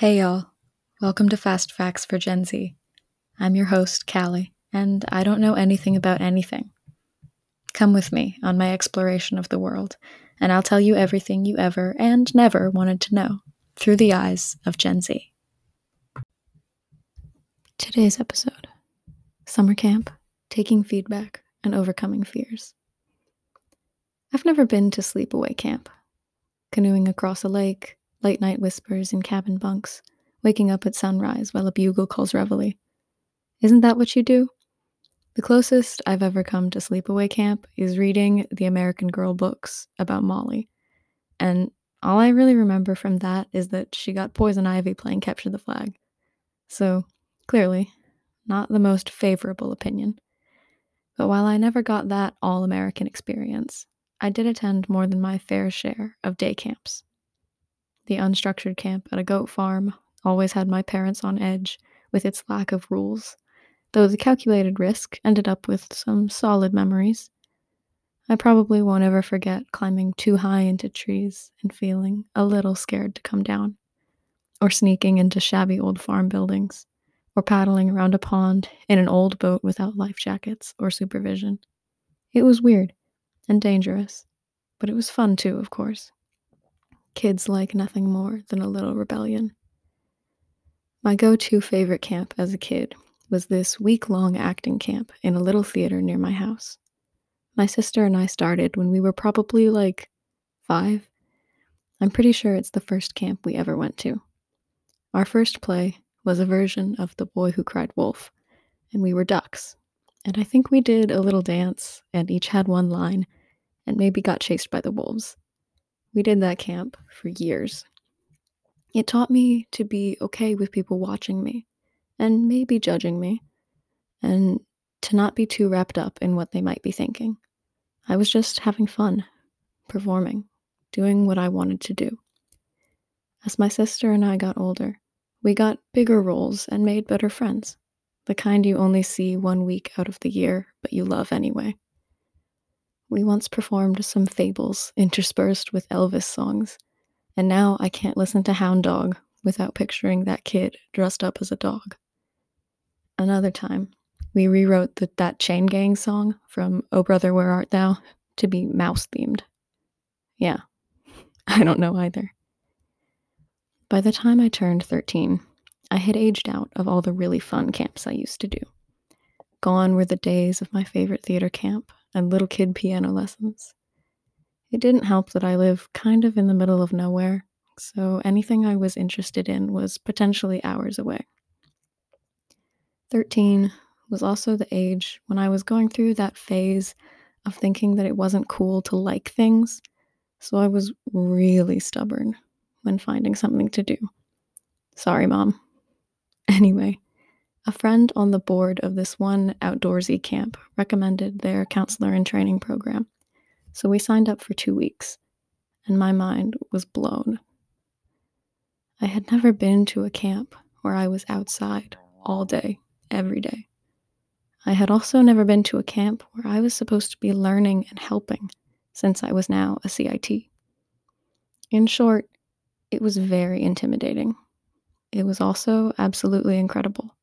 Hey, y'all. Welcome to Fast Facts for Gen Z. I'm your host, Callie, and I don't know anything about anything. Come with me on my exploration of the world, and I'll tell you everything you ever and never wanted to know through the eyes of Gen Z. Today's episode Summer Camp Taking Feedback and Overcoming Fears. I've never been to sleepaway camp. Canoeing across a lake, late night whispers in cabin bunks, waking up at sunrise while a bugle calls reveille. Isn't that what you do? The closest I've ever come to sleepaway camp is reading the American Girl books about Molly. And all I really remember from that is that she got poison ivy playing capture the flag. So, clearly, not the most favorable opinion. But while I never got that all American experience, I did attend more than my fair share of day camps. The unstructured camp at a goat farm always had my parents on edge with its lack of rules, though the calculated risk ended up with some solid memories. I probably won't ever forget climbing too high into trees and feeling a little scared to come down, or sneaking into shabby old farm buildings, or paddling around a pond in an old boat without life jackets or supervision. It was weird and dangerous, but it was fun too, of course. Kids like nothing more than a little rebellion. My go to favorite camp as a kid was this week long acting camp in a little theater near my house. My sister and I started when we were probably like five. I'm pretty sure it's the first camp we ever went to. Our first play was a version of The Boy Who Cried Wolf, and we were ducks. And I think we did a little dance and each had one line and maybe got chased by the wolves. We did that camp for years. It taught me to be okay with people watching me and maybe judging me, and to not be too wrapped up in what they might be thinking. I was just having fun, performing, doing what I wanted to do. As my sister and I got older, we got bigger roles and made better friends, the kind you only see one week out of the year, but you love anyway. We once performed some fables interspersed with Elvis songs, and now I can't listen to Hound Dog without picturing that kid dressed up as a dog. Another time, we rewrote the That Chain Gang song from Oh Brother Where Art Thou to be mouse themed. Yeah, I don't know either. By the time I turned 13, I had aged out of all the really fun camps I used to do. Gone were the days of my favorite theater camp and little kid piano lessons. It didn't help that I live kind of in the middle of nowhere, so anything I was interested in was potentially hours away. 13 was also the age when I was going through that phase of thinking that it wasn't cool to like things, so I was really stubborn when finding something to do. Sorry, Mom. Anyway, a friend on the board of this one outdoorsy camp recommended their counselor and training program, so we signed up for two weeks, and my mind was blown. I had never been to a camp where I was outside all day, every day. I had also never been to a camp where I was supposed to be learning and helping, since I was now a CIT. In short, it was very intimidating. It was also absolutely incredible.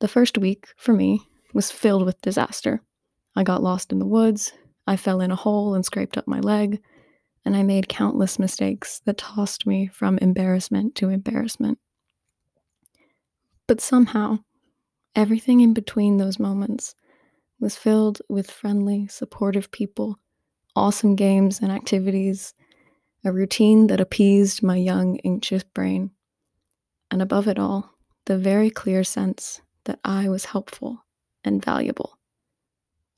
The first week, for me, was filled with disaster. I got lost in the woods, I fell in a hole and scraped up my leg, and I made countless mistakes that tossed me from embarrassment to embarrassment. But somehow, everything in between those moments was filled with friendly, supportive people, awesome games and activities, a routine that appeased my young, anxious brain, and above it all, the very clear sense that I was helpful and valuable.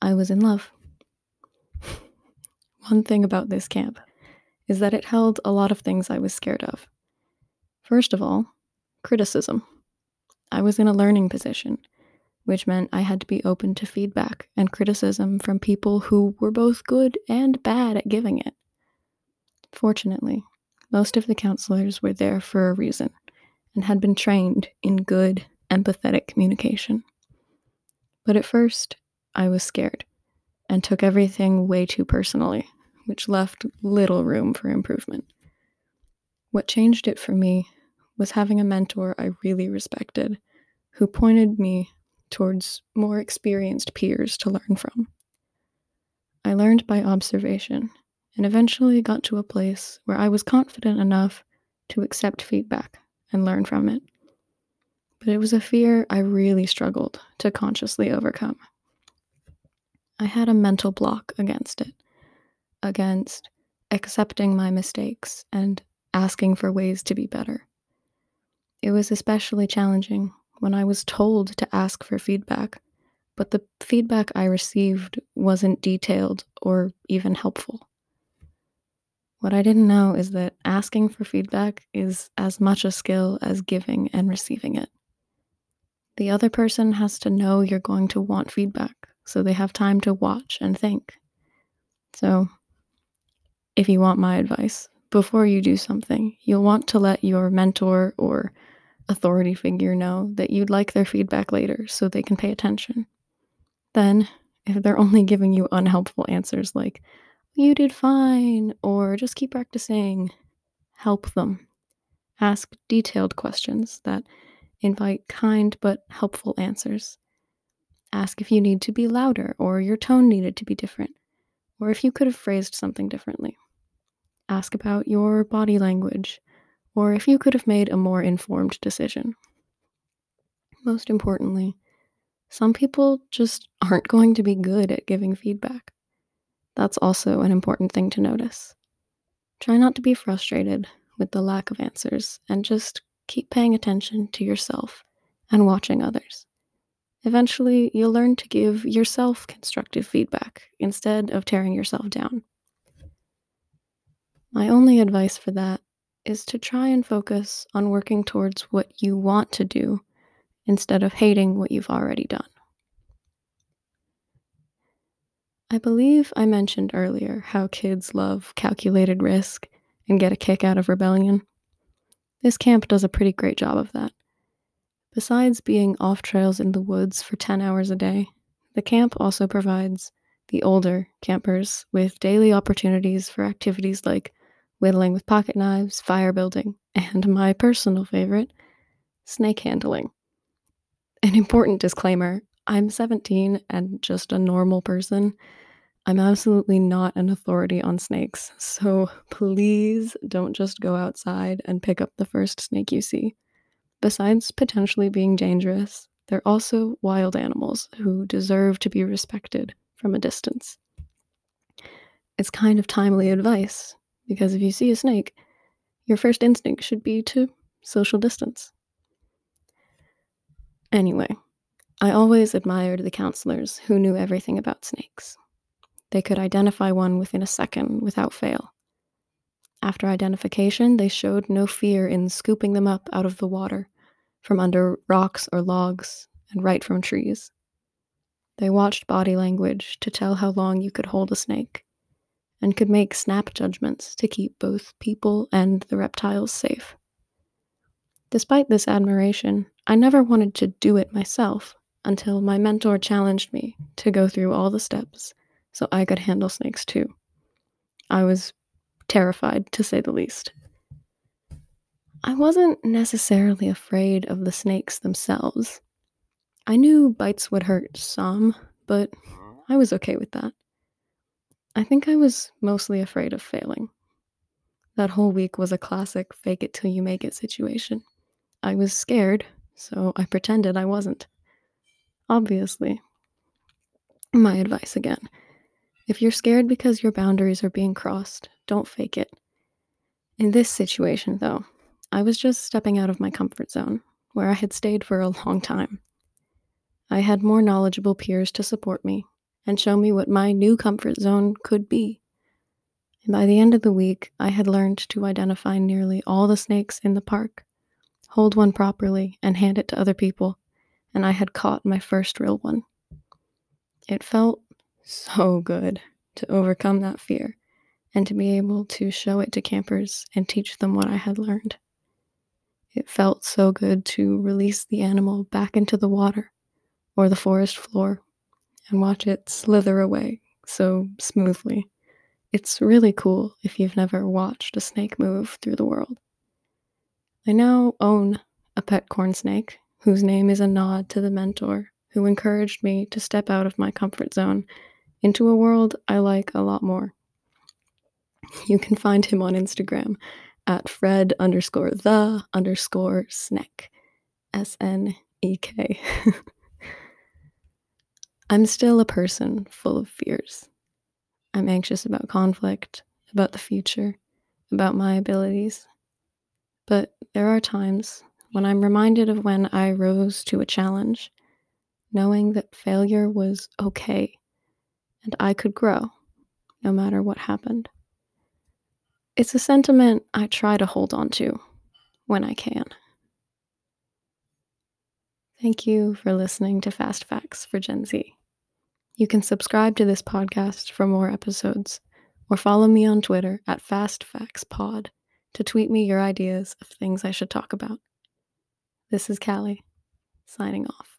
I was in love. One thing about this camp is that it held a lot of things I was scared of. First of all, criticism. I was in a learning position, which meant I had to be open to feedback and criticism from people who were both good and bad at giving it. Fortunately, most of the counselors were there for a reason and had been trained in good empathetic communication. But at first, I was scared and took everything way too personally, which left little room for improvement. What changed it for me was having a mentor I really respected who pointed me towards more experienced peers to learn from. I learned by observation and eventually got to a place where I was confident enough to accept feedback and learn from it. But it was a fear I really struggled to consciously overcome. I had a mental block against it, against accepting my mistakes and asking for ways to be better. It was especially challenging when I was told to ask for feedback, but the feedback I received wasn't detailed or even helpful. What I didn't know is that asking for feedback is as much a skill as giving and receiving it. The other person has to know you're going to want feedback, so they have time to watch and think. So, if you want my advice, before you do something, you'll want to let your mentor or authority figure know that you'd like their feedback later so they can pay attention. Then, if they're only giving you unhelpful answers like, you did fine, or just keep practicing. Help them. Ask detailed questions that invite kind but helpful answers. Ask if you need to be louder, or your tone needed to be different, or if you could have phrased something differently. Ask about your body language, or if you could have made a more informed decision. Most importantly, some people just aren't going to be good at giving feedback. That's also an important thing to notice. Try not to be frustrated with the lack of answers and just keep paying attention to yourself and watching others. Eventually, you'll learn to give yourself constructive feedback instead of tearing yourself down. My only advice for that is to try and focus on working towards what you want to do instead of hating what you've already done. I believe I mentioned earlier how kids love calculated risk and get a kick out of rebellion. This camp does a pretty great job of that. Besides being off trails in the woods for 10 hours a day, the camp also provides the older campers with daily opportunities for activities like whittling with pocket knives, fire building, and my personal favorite, snake handling. An important disclaimer I'm 17 and just a normal person, I'm absolutely not an authority on snakes, so please don't just go outside and pick up the first snake you see. Besides potentially being dangerous, they're also wild animals who deserve to be respected from a distance. It's kind of timely advice, because if you see a snake, your first instinct should be to social distance. Anyway, I always admired the counselors who knew everything about snakes. They could identify one within a second without fail. After identification, they showed no fear in scooping them up out of the water, from under rocks or logs, and right from trees. They watched body language to tell how long you could hold a snake, and could make snap judgments to keep both people and the reptiles safe. Despite this admiration, I never wanted to do it myself until my mentor challenged me to go through all the steps so I could handle snakes too. I was terrified, to say the least. I wasn't necessarily afraid of the snakes themselves. I knew bites would hurt some, but I was okay with that. I think I was mostly afraid of failing. That whole week was a classic fake it till you make it situation. I was scared, so I pretended I wasn't. Obviously. My advice again if you're scared because your boundaries are being crossed, don't fake it. In this situation, though, I was just stepping out of my comfort zone, where I had stayed for a long time. I had more knowledgeable peers to support me and show me what my new comfort zone could be. And by the end of the week, I had learned to identify nearly all the snakes in the park, hold one properly, and hand it to other people, and I had caught my first real one. It felt so good to overcome that fear and to be able to show it to campers and teach them what I had learned. It felt so good to release the animal back into the water or the forest floor and watch it slither away so smoothly. It's really cool if you've never watched a snake move through the world. I now own a pet corn snake whose name is a nod to the mentor who encouraged me to step out of my comfort zone into a world I like a lot more. You can find him on Instagram at Fred underscore the underscore snek. S N E K. I'm still a person full of fears. I'm anxious about conflict, about the future, about my abilities. But there are times when I'm reminded of when I rose to a challenge, knowing that failure was okay and I could grow no matter what happened. It's a sentiment I try to hold on to when I can. Thank you for listening to Fast Facts for Gen Z. You can subscribe to this podcast for more episodes or follow me on Twitter at FastFactsPod to tweet me your ideas of things I should talk about. This is Callie, signing off.